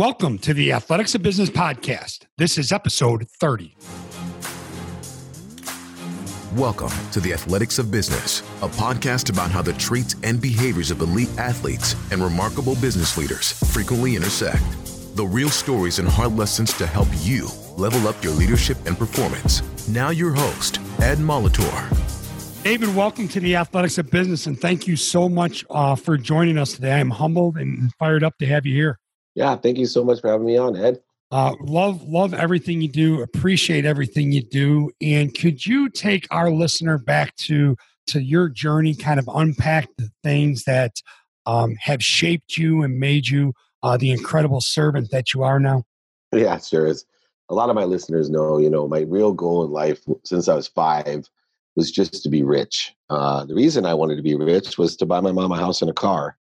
Welcome to the Athletics of Business podcast. This is episode 30. Welcome to the Athletics of Business, a podcast about how the traits and behaviors of elite athletes and remarkable business leaders frequently intersect. The real stories and hard lessons to help you level up your leadership and performance. Now, your host, Ed Molitor. David, welcome to the Athletics of Business, and thank you so much uh, for joining us today. I'm humbled and fired up to have you here. Yeah, thank you so much for having me on, Ed. Uh, love love everything you do. Appreciate everything you do. And could you take our listener back to to your journey? Kind of unpack the things that um, have shaped you and made you uh, the incredible servant that you are now. Yeah, sure is. A lot of my listeners know, you know, my real goal in life since I was five was just to be rich. Uh, the reason I wanted to be rich was to buy my mom a house and a car.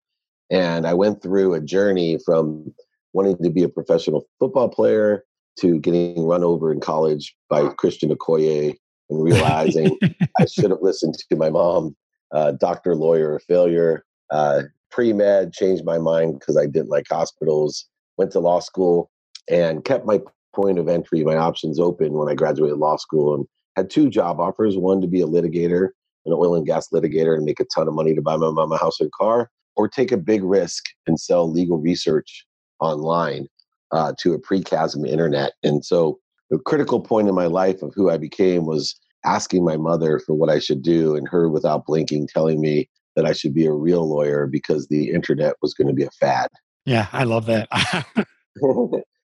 And I went through a journey from wanting to be a professional football player to getting run over in college by Christian Okoye and realizing I should have listened to my mom. Uh, doctor, lawyer, failure. Uh, Pre med changed my mind because I didn't like hospitals. Went to law school and kept my point of entry, my options open when I graduated law school and had two job offers one to be a litigator, an oil and gas litigator, and make a ton of money to buy my mom a house and car, or take a big risk and sell legal research online uh, to a pre-chasm internet. And so the critical point in my life of who I became was asking my mother for what I should do, and her, without blinking, telling me that I should be a real lawyer because the internet was going to be a fad. Yeah, I love that.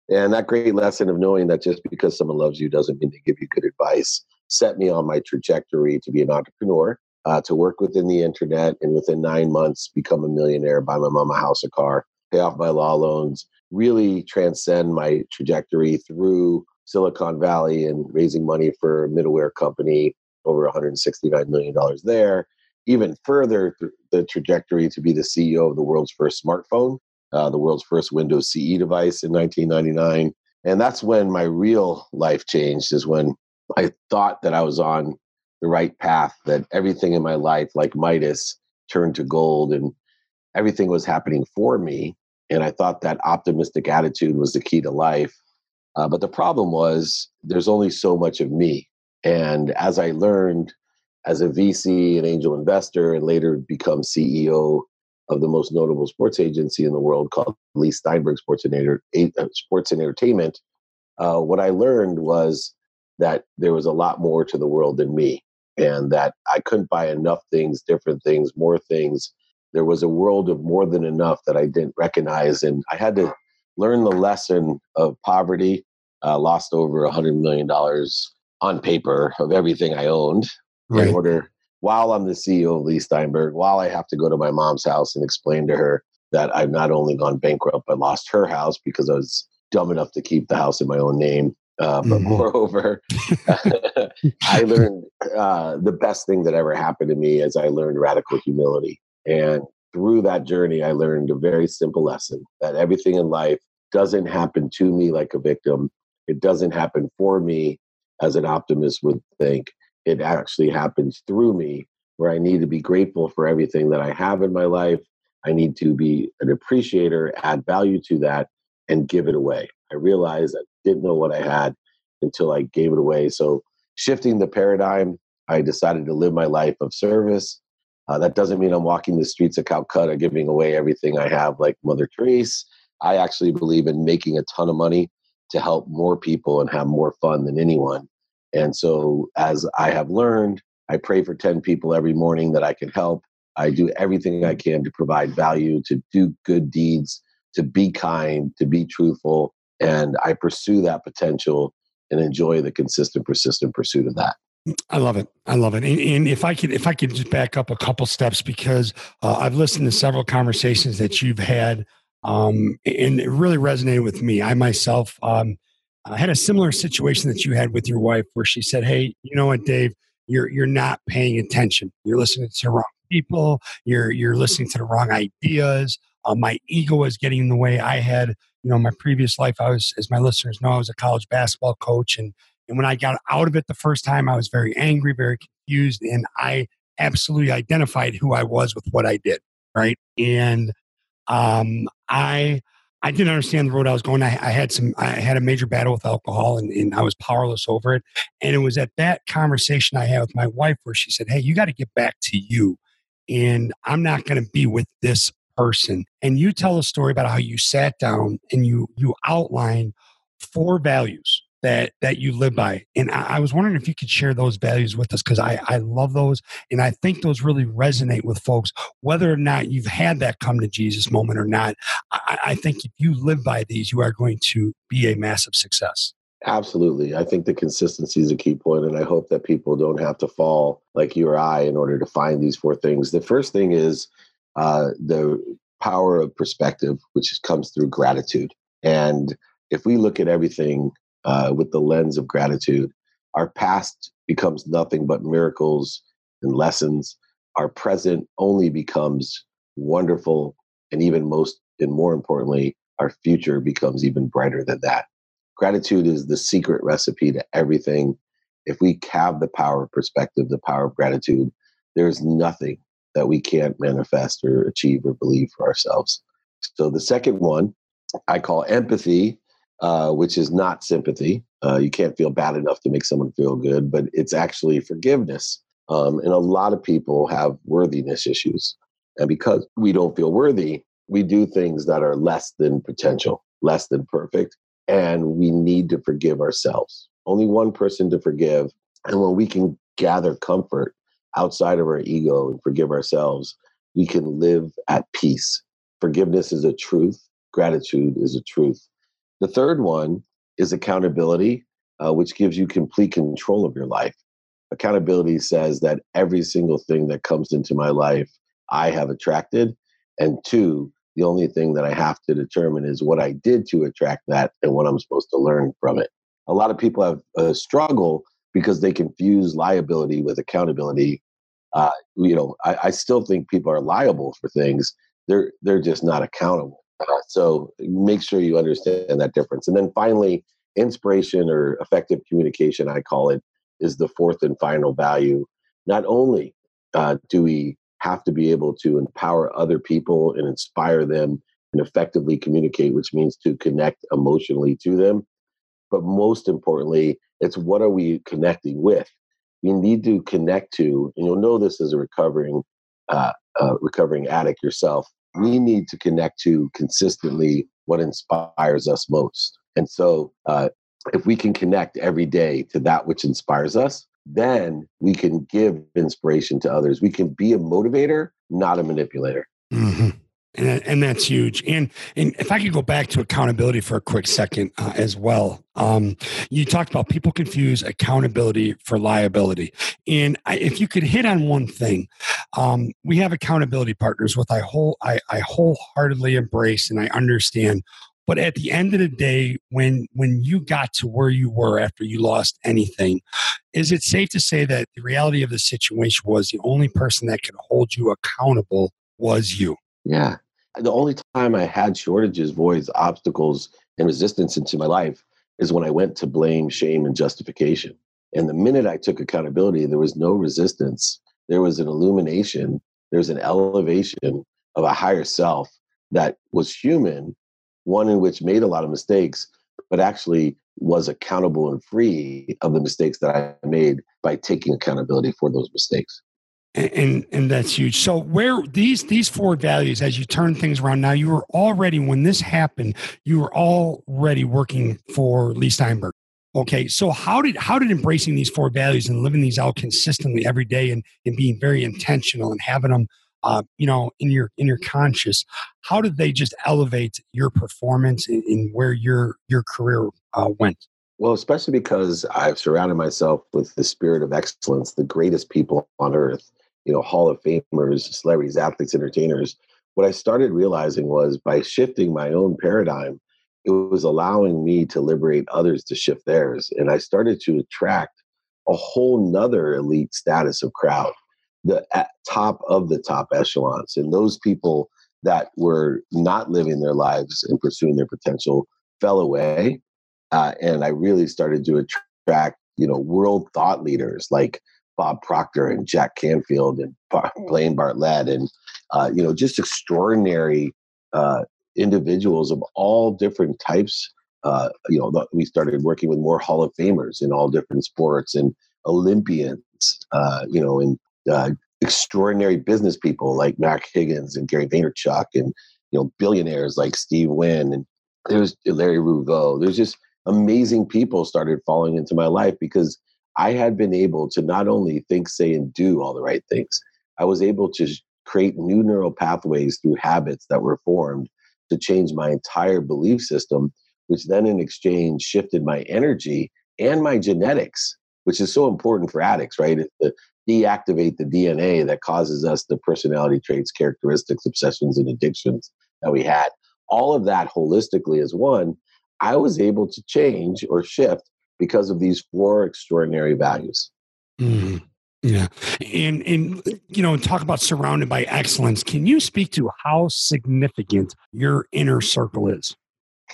and that great lesson of knowing that just because someone loves you doesn't mean they give you good advice set me on my trajectory to be an entrepreneur, uh, to work within the internet, and within nine months become a millionaire, buy my mom a house, a car, pay off my law loans, really transcend my trajectory through Silicon Valley and raising money for a middleware company, over $169 million there. Even further, the trajectory to be the CEO of the world's first smartphone, uh, the world's first Windows CE device in 1999. And that's when my real life changed, is when I thought that I was on the right path, that everything in my life, like Midas, turned to gold and everything was happening for me. And I thought that optimistic attitude was the key to life. Uh, but the problem was there's only so much of me. And as I learned as a VC, an angel investor, and later become CEO of the most notable sports agency in the world called Leigh Steinberg Sports and, uh, Sports and Entertainment, uh, what I learned was that there was a lot more to the world than me, and that I couldn't buy enough things, different things, more things there was a world of more than enough that I didn't recognize. And I had to learn the lesson of poverty, uh, lost over a $100 million on paper of everything I owned right. in order, while I'm the CEO of Leigh Steinberg, while I have to go to my mom's house and explain to her that I've not only gone bankrupt, but lost her house because I was dumb enough to keep the house in my own name. Uh, but mm-hmm. moreover, I learned uh, the best thing that ever happened to me as I learned radical humility. And through that journey, I learned a very simple lesson that everything in life doesn't happen to me like a victim. It doesn't happen for me as an optimist would think. It actually happens through me, where I need to be grateful for everything that I have in my life. I need to be an appreciator, add value to that, and give it away. I realized I didn't know what I had until I gave it away. So, shifting the paradigm, I decided to live my life of service uh, that doesn't mean I'm walking the streets of Calcutta giving away everything I have like Mother Teresa. I actually believe in making a ton of money to help more people and have more fun than anyone. And so, as I have learned, I pray for 10 people every morning that I can help. I do everything I can to provide value, to do good deeds, to be kind, to be truthful. And I pursue that potential and enjoy the consistent, persistent pursuit of that. I love it. I love it. And, and, if I could, if I could just back up a couple steps, because uh, I've listened to several conversations that you've had, um, and it really resonated with me. I myself um, I had a similar situation that you had with your wife, where she said, "Hey, you know what, Dave? You're you're not paying attention. You're listening to the wrong people. You're you're listening to the wrong ideas. Uh, my ego was getting in the way. I had, you know, my previous life. I was, as my listeners know, I was a college basketball coach and." And when I got out of it the first time, I was very angry, very confused, and I absolutely identified who I was with what I did. Right. And um, I I didn't understand the road I was going. I, I, had some, I had a major battle with alcohol and, and, I was powerless over it. And it was at that conversation I had with my wife where she said, Hey, you got to get back to you. And I'm not going to be with this person. And you tell a story about how you sat down and you, you outline four values that that you live by. And I, I was wondering if you could share those values with us because I, I love those and I think those really resonate with folks, whether or not you've had that come to Jesus moment or not. I, I think if you live by these, you are going to be a massive success. Absolutely. I think the consistency is a key point, and I hope that people don't have to fall like you or I in order to find these four things. The first thing is uh, the power of perspective, which comes through gratitude. And if we look at everything uh, with the lens of gratitude. Our past becomes nothing but miracles and lessons. Our present only becomes wonderful, and even most and more importantly, our future becomes even brighter than that. Gratitude is the secret recipe to everything. If we have the power of perspective, the power of gratitude, there's nothing that we can't manifest or achieve or believe for ourselves. So the second one I call empathy uh, which is not sympathy. Uh, you can't feel bad enough to make someone feel good, but it's actually forgiveness. Um, and a lot of people have worthiness issues. And because we don't feel worthy, we do things that are less than potential, less than perfect. And we need to forgive ourselves. Only one person to forgive. And when we can gather comfort outside of our ego and forgive ourselves, we can live at peace. Forgiveness is a truth, gratitude is a truth. The third one is accountability, uh, which gives you complete control of your life. Accountability says that every single thing that comes into my life, I have attracted. And two, the only thing that I have to determine is what I did to attract that and what I'm supposed to learn from it. A lot of people have a struggle because they confuse liability with accountability. Uh, you know, I, I still think people are liable for things. They're they're just not accountable. Uh, so make sure you understand that difference. And then finally, inspiration or effective communication, I call it, is the fourth and final value. Not only uh, do we have to be able to empower other people and inspire them and effectively communicate, which means to connect emotionally to them, but most importantly, it's what are we connecting with? We need to connect to, and you'll know this as a recovering uh, uh, recovering addict yourself we need to connect to consistently what inspires us most. And so, uh, if we can connect every day to that which inspires us, then we can give inspiration to others. We can be a motivator, not a manipulator. Mm-hmm and, and that's huge. And and if I could go back to accountability for a quick second uh, as well, um, you talked about people confuse accountability for liability, and I, if you could hit on one thing, um, we have accountability partners with I whole I, I wholeheartedly embrace and I understand. But at the end of the day, when when you got to where you were after you lost anything, is it safe to say that the reality of the situation was the only person that could hold you accountable was you? Yeah. The only time I had shortages, voids, obstacles, and resistance into my life is when I went to blame, shame, and justification. And the minute I took accountability, there was no resistance. There was an illumination, there's an elevation of a higher self that was human, one in which made a lot of mistakes, but actually was accountable and free of the mistakes that I made by taking accountability for those mistakes and and that's huge. So where these these four values as you turn things around now you were already when this happened you were already working for leigh steinberg. Okay so how did how did embracing these four values and living these out consistently every day and, and being very intentional and having them uh, you know in your in your conscious how did they just elevate your performance in, in where your your career uh, went? Well, especially because I've surrounded myself with the spirit of excellence, the greatest people on earth you know, Hall of Famers, celebrities, athletes, entertainers, what I started realizing was by shifting my own paradigm, it was allowing me to liberate others to shift theirs. And I started to attract a whole nother elite status of crowd, the top of the top echelons. And those people that were not living their lives and pursuing their potential fell away. Uh, and I really started to attract, you know, world thought leaders like Bob Proctor and Jack Canfield and Blaine Bartlett and uh, you know just extraordinary uh, individuals of all different types. Uh, you know, we started working with more Hall of Famers in all different sports and Olympians, uh, you know, and uh, extraordinary business people like Mark Higgins and Gary Vaynerchuk, and you know, billionaires like Steve Wynn and there's Larry Ruvo. There's just amazing people started falling into my life because I had been able to not only think, say, and do all the right things. I was able to create new neural pathways through habits that were formed to change my entire belief system, which then in exchange shifted my energy and my genetics, which is so important for addicts, right? It's to deactivate the DNA that causes us the personality traits, characteristics, obsessions, and addictions that we had. All of that holistically as one, I was able to change or shift because of these four extraordinary values. Mm-hmm. Yeah. And and you know, talk about surrounded by excellence. Can you speak to how significant your inner circle is?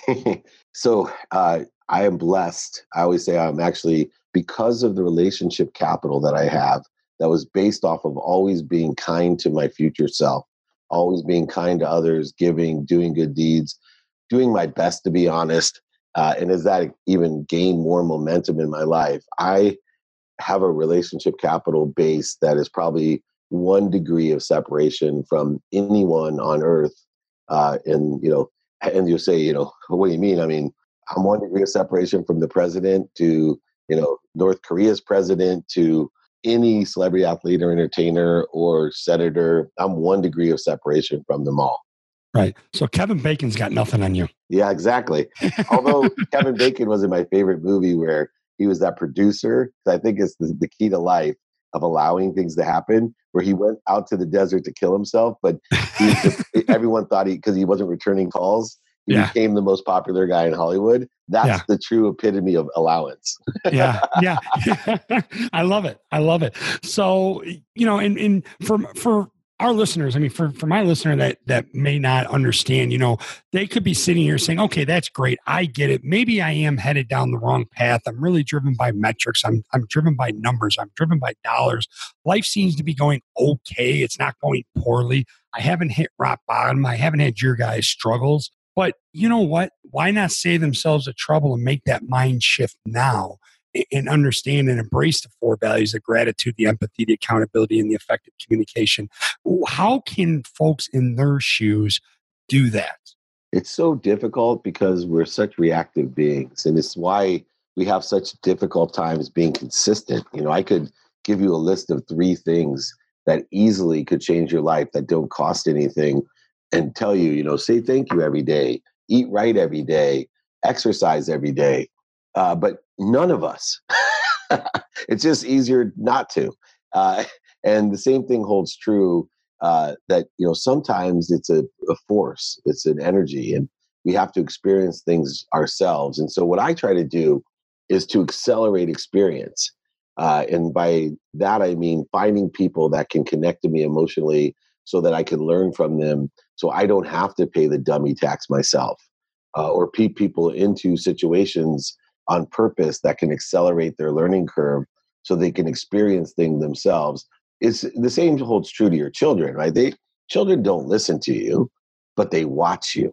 so uh, I am blessed. I always say I'm actually because of the relationship capital that I have that was based off of always being kind to my future self, always being kind to others, giving, doing good deeds, doing my best to be honest. Uh, and as that even gained more momentum in my life, I have a relationship capital base that is probably one degree of separation from anyone on earth. Uh, and, you know, and you'll say, you know, what do you mean? I mean, I'm one degree of separation from the president to, you know, North Korea's president to any celebrity athlete or entertainer or senator. I'm one degree of separation from them all. Right. So Kevin Bacon's got nothing on you. Yeah, exactly. Although Kevin Bacon was in my favorite movie where he was that producer. I think it's the, the key to life of allowing things to happen. Where he went out to the desert to kill himself, but just, everyone thought he because he wasn't returning calls. He yeah. became the most popular guy in Hollywood. That's yeah. the true epitome of allowance. yeah, yeah, I love it. I love it. So you know, and, and for for our listeners, I mean, for, for my listener that that may not understand, you know, they could be sitting here saying, okay, that's great. I get it. Maybe I am headed down the wrong path. I'm really driven by metrics. I'm I'm driven by numbers. I'm driven by dollars. Life seems to be going okay. It's not going poorly. I haven't hit rock bottom. I haven't had your guys' struggles. But you know what? Why not save themselves the trouble and make that mind shift now? And understand and embrace the four values of gratitude, the empathy, the accountability, and the effective communication. How can folks in their shoes do that? It's so difficult because we're such reactive beings, and it's why we have such difficult times being consistent. You know, I could give you a list of three things that easily could change your life that don't cost anything and tell you, you know, say thank you every day, eat right every day, exercise every day. Uh, but none of us. it's just easier not to. Uh, and the same thing holds true uh, that you know sometimes it's a, a, force, it's an energy, and we have to experience things ourselves. And so what I try to do is to accelerate experience. Uh, and by that I mean finding people that can connect to me emotionally, so that I can learn from them, so I don't have to pay the dummy tax myself, uh, or peep people into situations on purpose that can accelerate their learning curve so they can experience things themselves. It's the same holds true to your children, right? They children don't listen to you, but they watch you.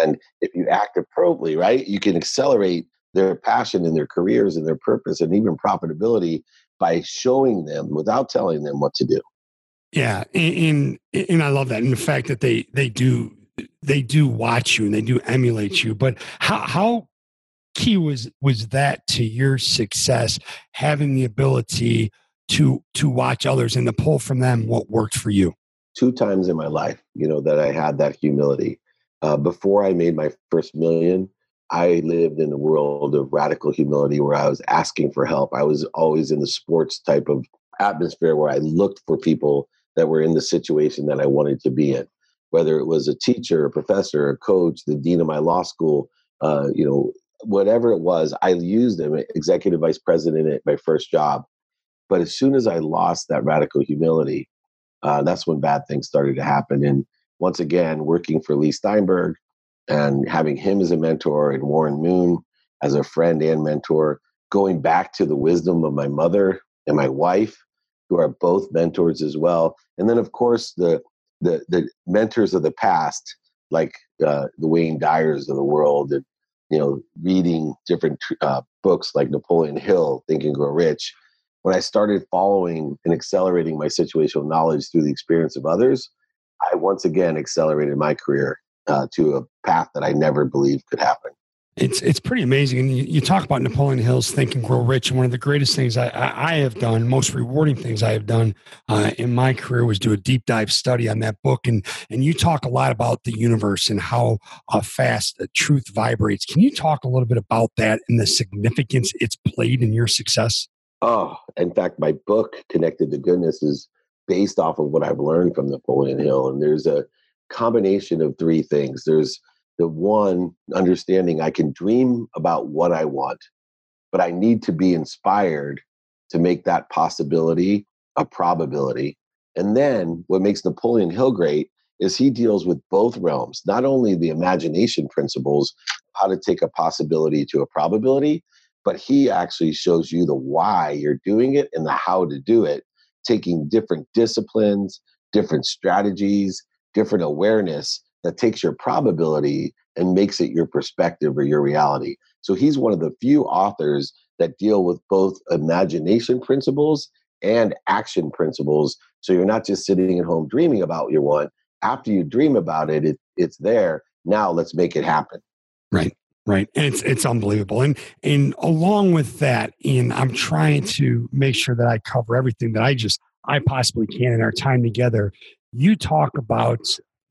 And if you act appropriately, right, you can accelerate their passion and their careers and their purpose and even profitability by showing them without telling them what to do. Yeah, and, and and I love that, and the fact that they they do they do watch you and they do emulate you. But how how key was was that to your success having the ability to to watch others and to pull from them what worked for you. Two times in my life you know that i had that humility. Uh, before i made my first million i lived in a world of radical humility where i was asking for help. I was always in the sports type of atmosphere where i looked for people that were in the situation that i wanted to be in. Whether it was a teacher a professor a coach the dean of my law school uh, you know whatever it was, I used him, executive vice president at my first job. But as soon as I lost that radical humility, uh, that's when bad things started to happen. And once again, working for Leigh Steinberg and having him as a mentor and Warren Moon as a friend and mentor, going back to the wisdom of my mother and my wife, who are both mentors as well. And then, of course, the the, the mentors of the past like uh, the Wayne Dyers of the world, and you know, reading different uh, books like Napoleon Hill, Think and Grow Rich. When I started following and accelerating my situational knowledge through the experience of others, I once again accelerated my career uh, to a path that I never believed could happen it's it's pretty amazing. And you, you, talk about Napoleon Hill's Think and Grow Rich, and one of the greatest things I, I, I have done, most rewarding things I have done uh, in my career, was do a deep dive study on that book. And and you talk a lot about the universe and how uh, fast truth vibrates. Can you talk a little bit about that and the significance it's played in your success? Oh, in fact, my book Connected to Goodness is based off of what I've learned from Napoleon Hill, and there's a combination of three things. There's the one understanding I can dream about what I want, but I need to be inspired to make that possibility a probability. And then what makes Napoleon Hill great is he deals with both realms, not only the imagination principles, how to take a possibility to a probability, but he actually shows you the why you're doing it and the how to do it, taking different disciplines, different strategies, different awareness that takes your probability and makes it your perspective or your reality. So he's one of the few authors that deal with both imagination principles and action principles. So you're not just sitting at home dreaming about what you want. After you dream about it, it it's there. Now let's make it happen. Right. Right. And it's it's unbelievable. And and along with that, and I'm trying to make sure that I cover everything that I just I possibly can in our time together. You talk about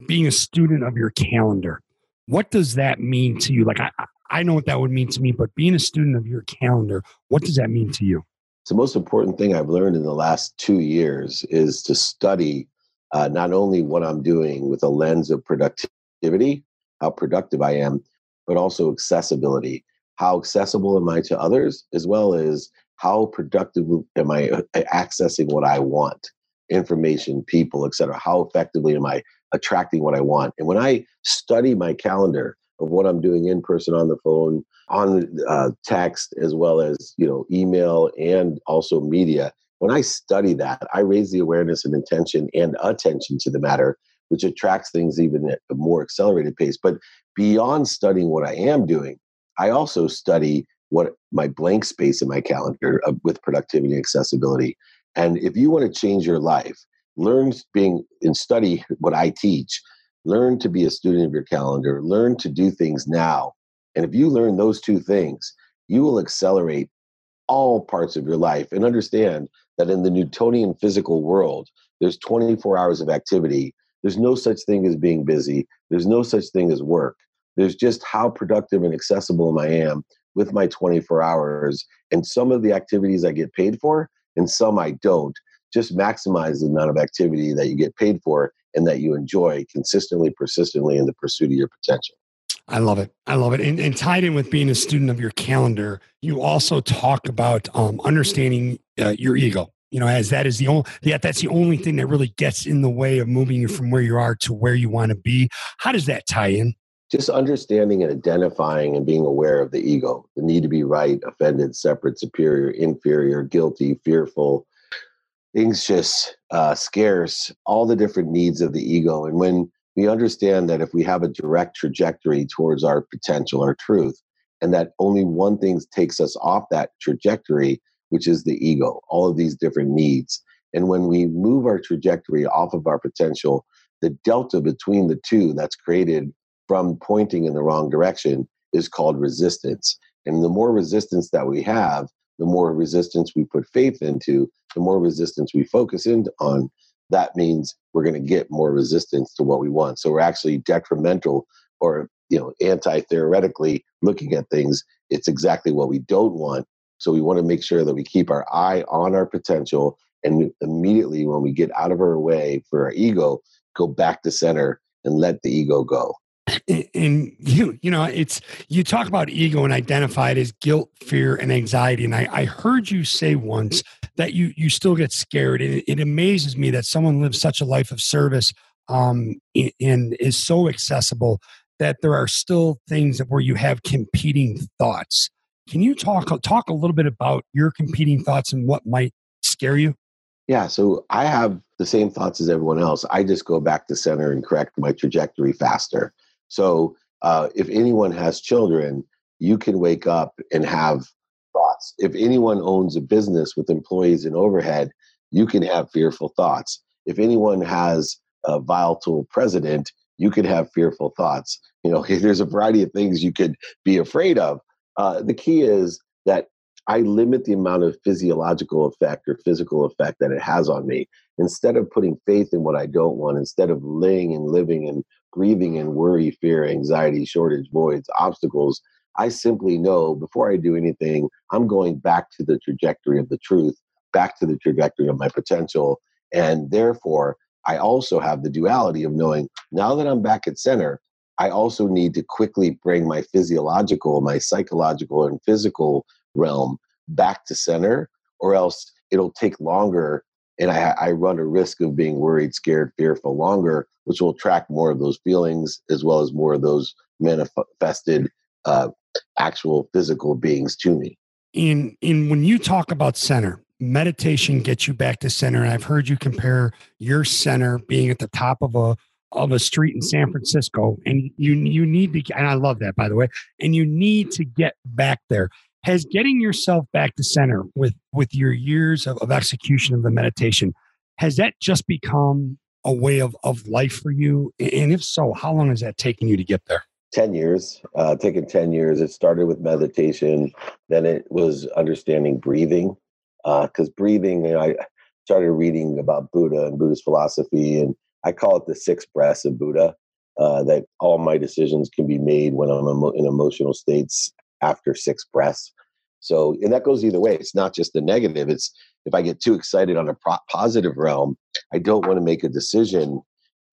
being a student of your calendar. What does that mean to you? Like, I, I know what that would mean to me, but being a student of your calendar, what does that mean to you? The most important thing I've learned in the last two years is to study uh, not only what I'm doing with a lens of productivity, how productive I am, but also accessibility. How accessible am I to others, as well as how productive am I uh, accessing what I want, information, people, etc. How effectively am I attracting what I want. And when I study my calendar of what I'm doing in person, on the phone, on uh, text, as well as you know email and also media, when I study that, I raise the awareness and intention and attention to the matter, which attracts things even at a more accelerated pace. But beyond studying what I am doing, I also study what my blank space in my calendar uh, with productivity and accessibility. And if you want to change your life, learn being and study what I teach. Learn to be a student of your calendar. Learn to do things now. And if you learn those two things, you will accelerate all parts of your life and understand that in the Newtonian physical world, there's 24 hours of activity. There's no such thing as being busy. There's no such thing as work. There's just how productive and accessible I am with my 24 hours. And some of the activities I get paid for, and some I don't just maximize the amount of activity that you get paid for and that you enjoy consistently, persistently in the pursuit of your potential. I love it. I love it. And, and, tied in with being a student of your calendar, you also talk about um, understanding uh, your ego. You know, as that is the only, yeah, that's the only thing that really gets in the way of moving you from where you are to where you want to be. How does that tie in? Just understanding and identifying and being aware of the ego, the need to be right, offended, separate, superior, inferior, guilty, fearful, anxious, uh, scarce, all the different needs of the ego. And when we understand that if we have a direct trajectory towards our potential, our truth, and that only one thing takes us off that trajectory, which is the ego, all of these different needs. And when we move our trajectory off of our potential, the delta between the two that's created from pointing in the wrong direction is called resistance. And the more resistance that we have, the more resistance we put faith into, the more resistance we focus in on, that means we're going to get more resistance to what we want. So we're actually detrimental or you know anti-theoretically looking at things. It's exactly what we don't want. So we want to make sure that we keep our eye on our potential and immediately when we get out of our way for our ego, go back to center and let the ego go and you you know it's you talk about ego and identify it as guilt fear and anxiety. And i, I heard you say once that you you still get scared. It, it amazes me that someone lives such a life of service um, and is so accessible that there are still things where you have competing thoughts. Can you talk talk a little bit about your competing thoughts and what might scare you? Yeah so i have the same thoughts as everyone else. I just go back to center and correct my trajectory faster So uh, if anyone has children, you can wake up and have thoughts. If anyone owns a business with employees and overhead, you can have fearful thoughts. If anyone has a volatile president, you could have fearful thoughts. You know, there's a variety of things you could be afraid of. Uh, the key is that I limit the amount of physiological effect or physical effect that it has on me. Instead of putting faith in what I don't want, instead of laying and living and breathing and worry, fear, anxiety, shortage, voids, obstacles, I simply know before I do anything, I'm going back to the trajectory of the truth, back to the trajectory of my potential. And therefore, I also have the duality of knowing now that I'm back at center, I also need to quickly bring my physiological, my psychological, and physical realm back to center, or else it'll take longer. And I, I run a risk of being worried, scared, fearful longer, which will attract more of those feelings as well as more of those manifested uh, actual physical beings to me. In in when you talk about center, meditation gets you back to center. And I've heard you compare your center being at the top of a of a street in San Francisco, and you you need to. And I love that, by the way. And you need to get back there. Has getting yourself back to center with with your years of, of execution of the meditation has that just become a way of of life for you? And if so, how long has that taken you to get there? 10 years, uh, taken 10 years. It started with meditation, then it was understanding breathing. Because uh, breathing, you know, I started reading about Buddha and Buddhist philosophy, and I call it the six breaths of Buddha. Uh, that all my decisions can be made when I'm in emotional states after six breaths. So, and that goes either way. It's not just the negative. It's if I get too excited on a pro- positive realm, I don't want to make a decision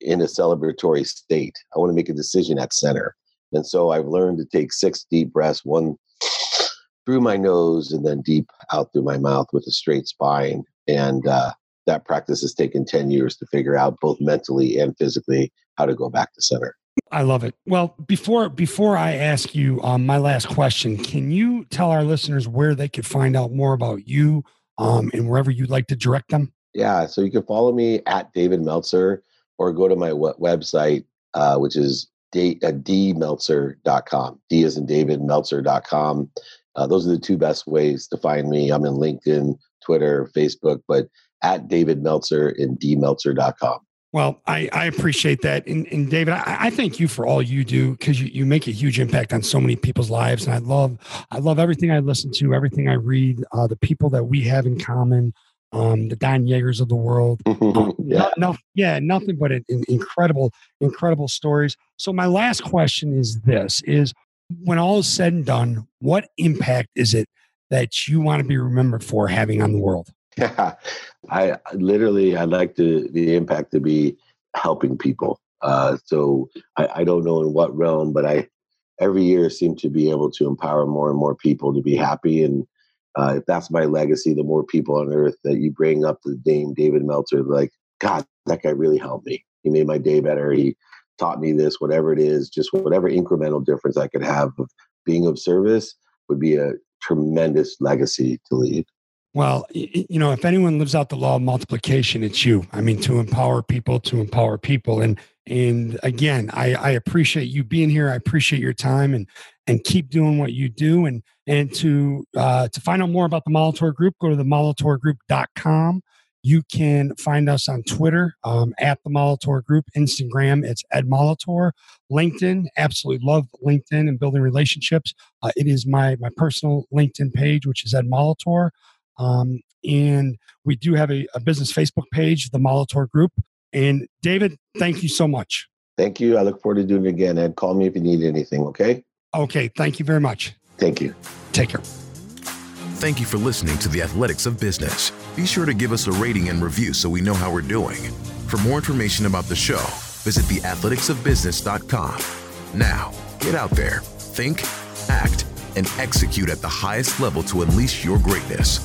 in a celebratory state. I want to make a decision at center. And so I've learned to take six deep breaths, one through my nose and then deep out through my mouth with a straight spine. And uh, that practice has taken 10 years to figure out both mentally and physically how to go back to center. I love it. Well, before before I ask you um, my last question, can you tell our listeners where they could find out more about you um, and wherever you'd like to direct them? Yeah, so you can follow me at David Meltzer or go to my website, uh, which is D, uh, dmeltzer.com. D is in David, Meltzer.com. Uh, those are the two best ways to find me. I'm in LinkedIn, Twitter, Facebook, but at David Meltzer and dmeltzer.com. Well, I, I appreciate that. And, and David, I, I, thank you for all you do because you, you make a huge impact on so many people's lives. And I love, I love everything I listen to, everything I read, uh, the people that we have in common, um, the Don Yaegers of the world. Uh, yeah. No, no, yeah, nothing but an, an incredible, incredible stories. So my last question is this: is when all is said and done, what impact is it that you want to be remembered for having on the world? Yeah, I literally I'd like to the impact to be helping people. Uh, so I, I don't know in what realm, but I every year seem to be able to empower more and more people to be happy. And uh, if that's my legacy, the more people on earth that you bring up the name David Meltzer, like God, that guy really helped me. He made my day better. He taught me this, whatever it is, just whatever incremental difference I could have of being of service would be a tremendous legacy to leave. Well, you know, if anyone lives out the law of multiplication, it's you. I mean, to empower people, to empower people, and and again, I, I appreciate you being here. I appreciate your time, and and keep doing what you do. And and to uh, to find out more about the Molitor Group, go to the molitorgroup.com. You can find us on Twitter um, at the Molitor Group, Instagram, it's Ed Molitor, LinkedIn, absolutely love LinkedIn and building relationships. Uh, it is my my personal LinkedIn page, which is Ed Molitor. Um, and we do have a, a business Facebook page, the Molitor Group. And David, thank you so much. Thank you. I look forward to doing it again. Ed, call me if you need anything, okay? Okay. Thank you very much. Thank you. Take care. Thank you for listening to the Athletics of Business. Be sure to give us a rating and review so we know how we're doing. For more information about the show, visit theathleticsofbusiness.com. Now, get out there, think, act, and execute at the highest level to unleash your greatness.